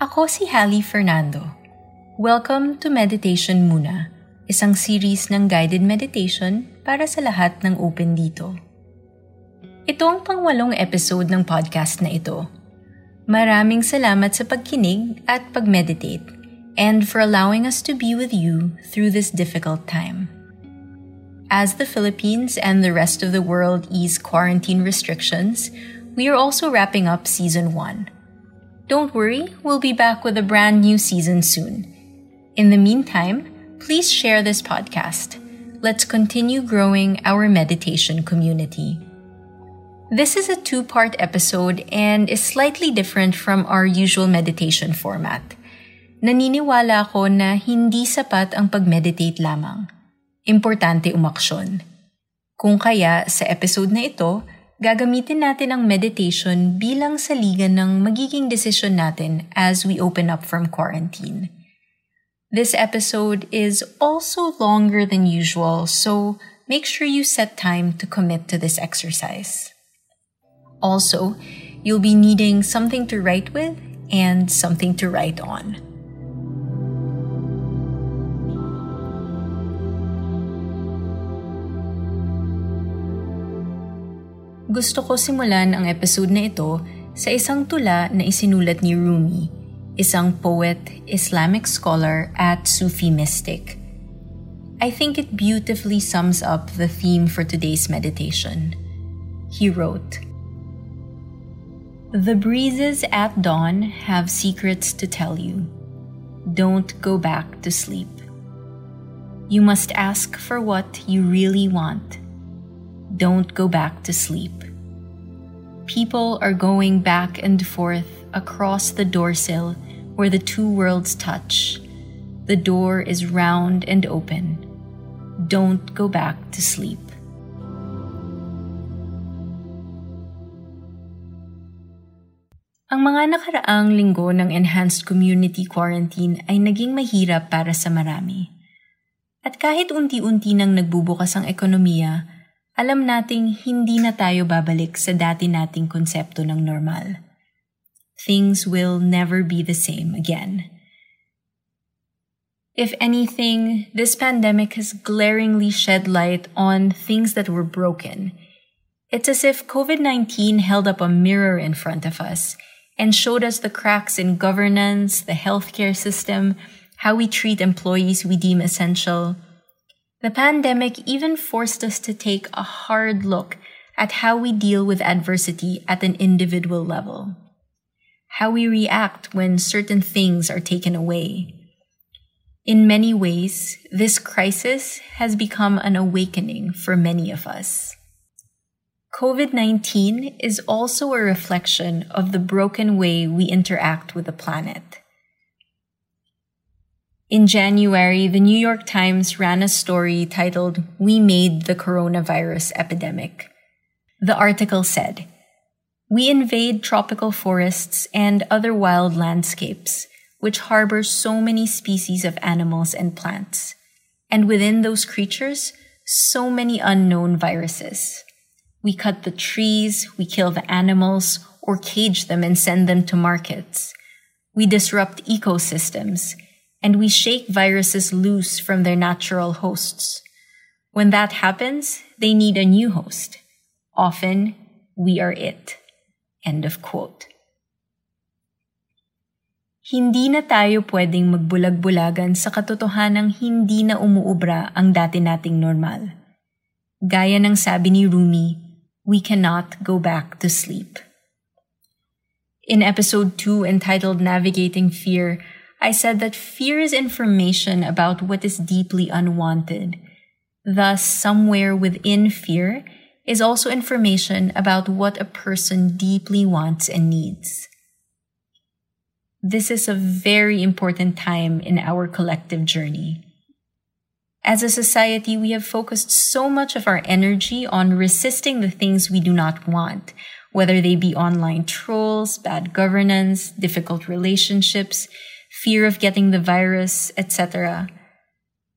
Ako si Hallie Fernando. Welcome to Meditation Muna, isang series ng guided meditation para sa lahat ng open dito. Ito ang pangwalong episode ng podcast na ito. Maraming salamat sa pagkinig at pag-meditate and for allowing us to be with you through this difficult time. As the Philippines and the rest of the world ease quarantine restrictions, we are also wrapping up season 1. Don't worry, we'll be back with a brand new season soon. In the meantime, please share this podcast. Let's continue growing our meditation community. This is a two part episode and is slightly different from our usual meditation format. Naniniwala ako na hindi sapat ang pag-meditate lamang. Importante umaksyon. Kung kaya, sa episode na ito, gagamitin natin ang meditation bilang saligan ng magiging desisyon natin as we open up from quarantine. This episode is also longer than usual, so make sure you set time to commit to this exercise. Also, you'll be needing something to write with and something to write on. Gusto ko simulan ang episode na ito sa isang tula na isinulat ni Rumi, isang poet, Islamic scholar at Sufi mystic. I think it beautifully sums up the theme for today's meditation. He wrote, The breezes at dawn have secrets to tell you. Don't go back to sleep. You must ask for what you really want don't go back to sleep. People are going back and forth across the doorsill where the two worlds touch. The door is round and open. Don't go back to sleep. Ang mga nakaraang linggo ng enhanced community quarantine ay naging mahirap para sa marami. At kahit unti-unti nang nagbubukas ang ekonomiya, alam nating hindi na tayo babalik sa dati nating konsepto ng normal. Things will never be the same again. If anything, this pandemic has glaringly shed light on things that were broken. It's as if COVID 19 held up a mirror in front of us and showed us the cracks in governance, the healthcare system, how we treat employees we deem essential the pandemic even forced us to take a hard look at how we deal with adversity at an individual level, how we react when certain things are taken away. In many ways, this crisis has become an awakening for many of us. COVID 19 is also a reflection of the broken way we interact with the planet. In January, the New York Times ran a story titled, We Made the Coronavirus Epidemic. The article said, We invade tropical forests and other wild landscapes, which harbor so many species of animals and plants. And within those creatures, so many unknown viruses. We cut the trees, we kill the animals, or cage them and send them to markets. We disrupt ecosystems and we shake viruses loose from their natural hosts. When that happens, they need a new host. Often, we are it. End of quote. Hindi na tayo pwedeng magbulag-bulagan sa katotohanang hindi na umuubra ang dati nating normal. Gaya ng sabi ni Rumi, we cannot go back to sleep. In episode 2 entitled Navigating Fear, I said that fear is information about what is deeply unwanted. Thus, somewhere within fear is also information about what a person deeply wants and needs. This is a very important time in our collective journey. As a society, we have focused so much of our energy on resisting the things we do not want, whether they be online trolls, bad governance, difficult relationships, fear of getting the virus, etc.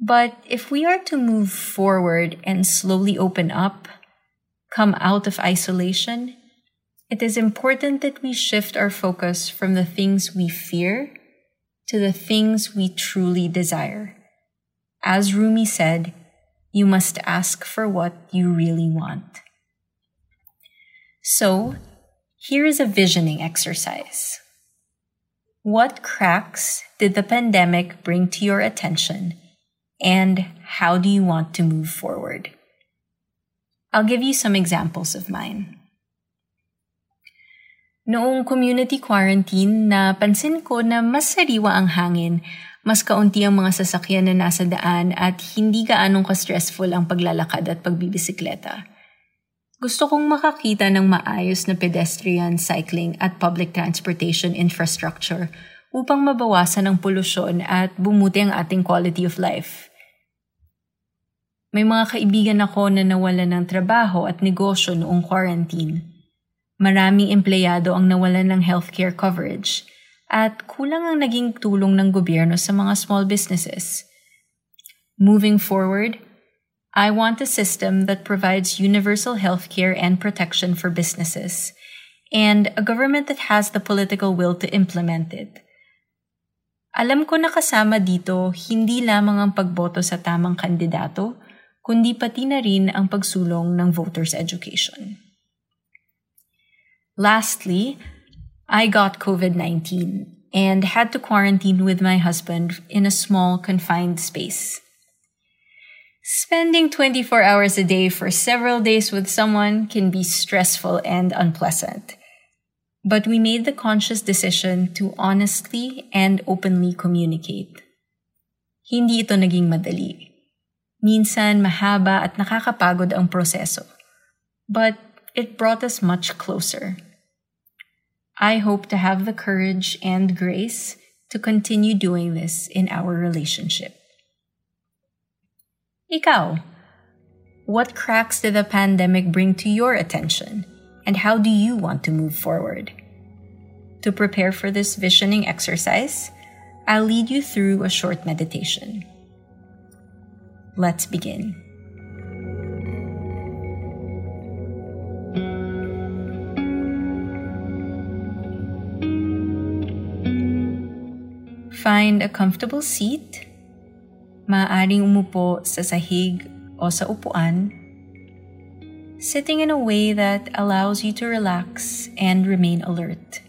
But if we are to move forward and slowly open up, come out of isolation, it is important that we shift our focus from the things we fear to the things we truly desire. As Rumi said, you must ask for what you really want. So, here is a visioning exercise. What cracks did the pandemic bring to your attention, and how do you want to move forward? I'll give you some examples of mine. Noong community quarantine, napansin ko na mas sariwa ang hangin, mas kaunti ang mga sasakyan na nasa daan at hindi gaanong ka-stressful ang paglalakad at pagbibisikleta. Gusto kong makakita ng maayos na pedestrian, cycling at public transportation infrastructure upang mabawasan ang polusyon at bumuti ang ating quality of life. May mga kaibigan ako na nawalan ng trabaho at negosyo noong quarantine. Maraming empleyado ang nawalan ng healthcare coverage at kulang ang naging tulong ng gobyerno sa mga small businesses. Moving forward, I want a system that provides universal health care and protection for businesses, and a government that has the political will to implement it. Alam ko na kasama dito hindi lamang ang pagboto sa tamang kandidato, kundi pati na rin ang pagsulong ng voters' education. Lastly, I got COVID-19 and had to quarantine with my husband in a small confined space. Spending 24 hours a day for several days with someone can be stressful and unpleasant. But we made the conscious decision to honestly and openly communicate. Hindi ito naging madali. Minsan mahaba at nakakapagod ang proseso. But it brought us much closer. I hope to have the courage and grace to continue doing this in our relationship. Ikaw, what cracks did the pandemic bring to your attention, and how do you want to move forward? To prepare for this visioning exercise, I'll lead you through a short meditation. Let's begin. Find a comfortable seat Maaaring umupo sa sahig o sa upuan, sitting in a way that allows you to relax and remain alert.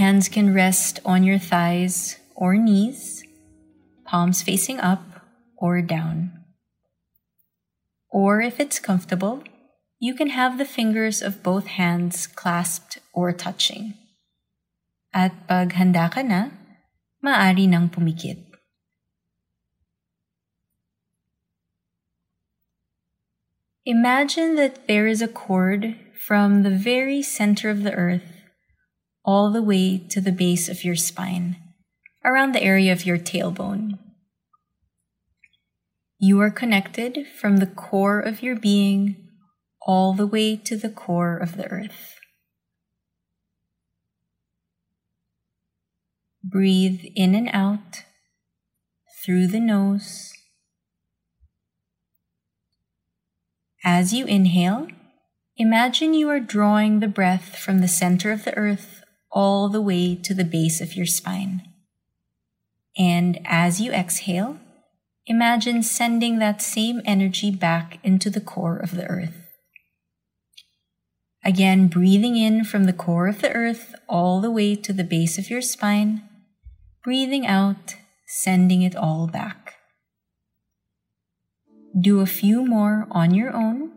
Hands can rest on your thighs or knees, palms facing up or down. Or if it's comfortable, you can have the fingers of both hands clasped or touching. At pag handa ka na, maaari nang pumikit. Imagine that there is a cord from the very center of the earth all the way to the base of your spine, around the area of your tailbone. You are connected from the core of your being all the way to the core of the earth. Breathe in and out through the nose As you inhale, imagine you are drawing the breath from the center of the earth all the way to the base of your spine. And as you exhale, imagine sending that same energy back into the core of the earth. Again, breathing in from the core of the earth all the way to the base of your spine, breathing out, sending it all back. Do a few more on your own,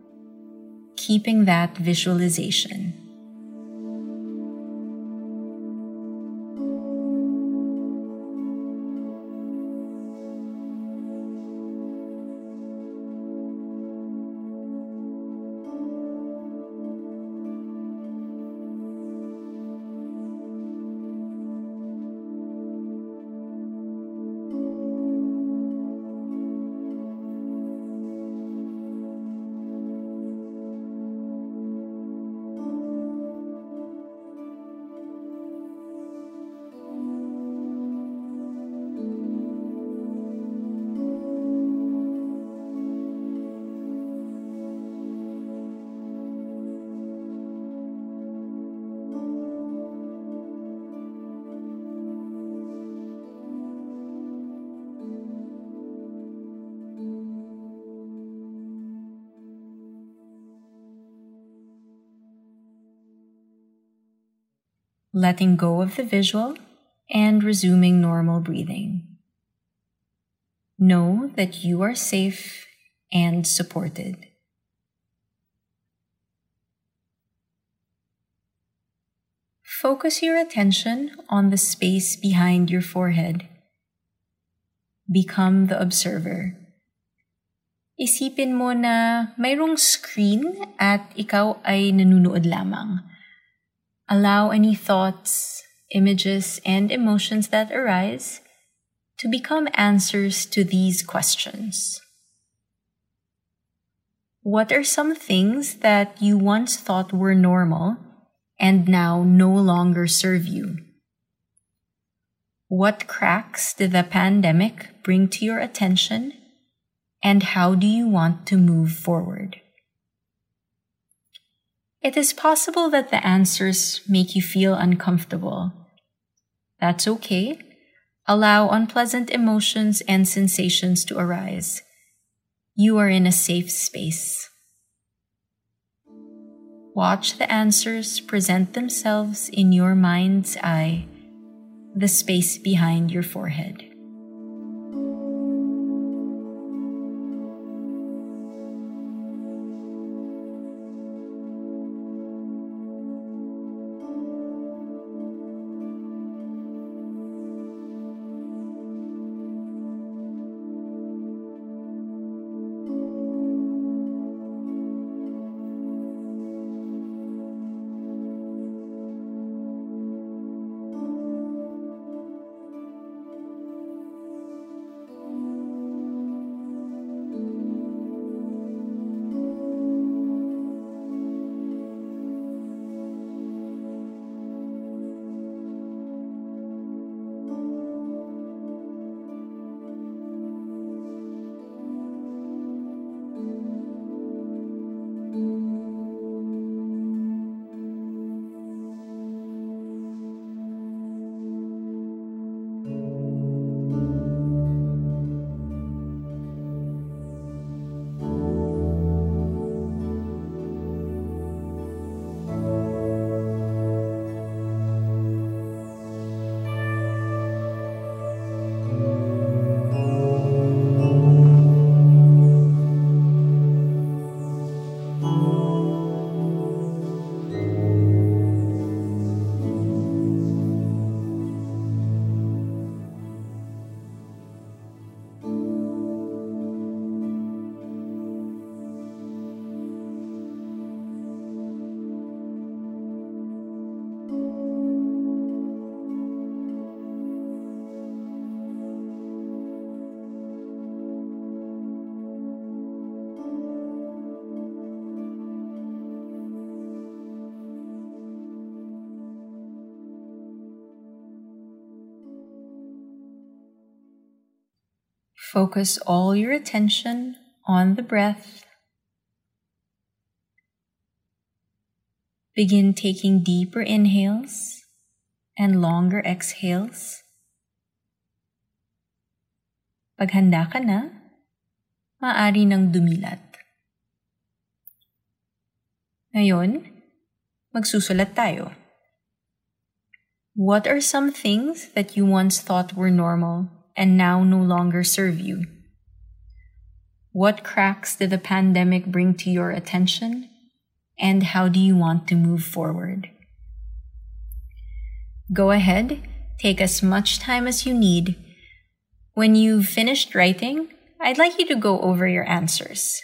keeping that visualization. Letting go of the visual, and resuming normal breathing. Know that you are safe and supported. Focus your attention on the space behind your forehead. Become the observer. Isipin mo na mayroong screen at ikaw ay nanunood lamang. Allow any thoughts, images, and emotions that arise to become answers to these questions. What are some things that you once thought were normal and now no longer serve you? What cracks did the pandemic bring to your attention? And how do you want to move forward? It is possible that the answers make you feel uncomfortable. That's okay. Allow unpleasant emotions and sensations to arise. You are in a safe space. Watch the answers present themselves in your mind's eye, the space behind your forehead. Focus all your attention on the breath. Begin taking deeper inhales and longer exhales. Pag handa ka na, maaari nang dumilat. Ngayon, magsusulat tayo. What are some things that you once thought were normal and now no longer serve you? What cracks did the pandemic bring to your attention? And how do you want to move forward? Go ahead, take as much time as you need. When you've finished writing, I'd like you to go over your answers.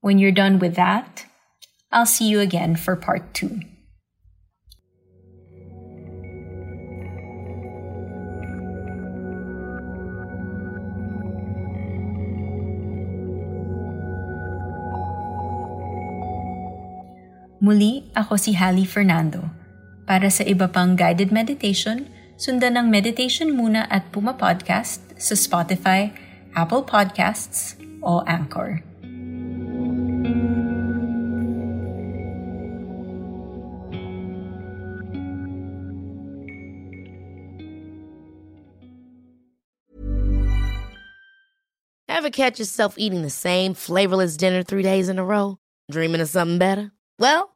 When you're done with that, I'll see you again for part two. Muli, ako si Hallie Fernando. Para sa iba pang guided meditation, sundan ang Meditation Muna at Puma Podcast sa Spotify, Apple Podcasts, o Anchor. Ever catch yourself eating the same flavorless dinner three days in a row? Dreaming of something better? Well,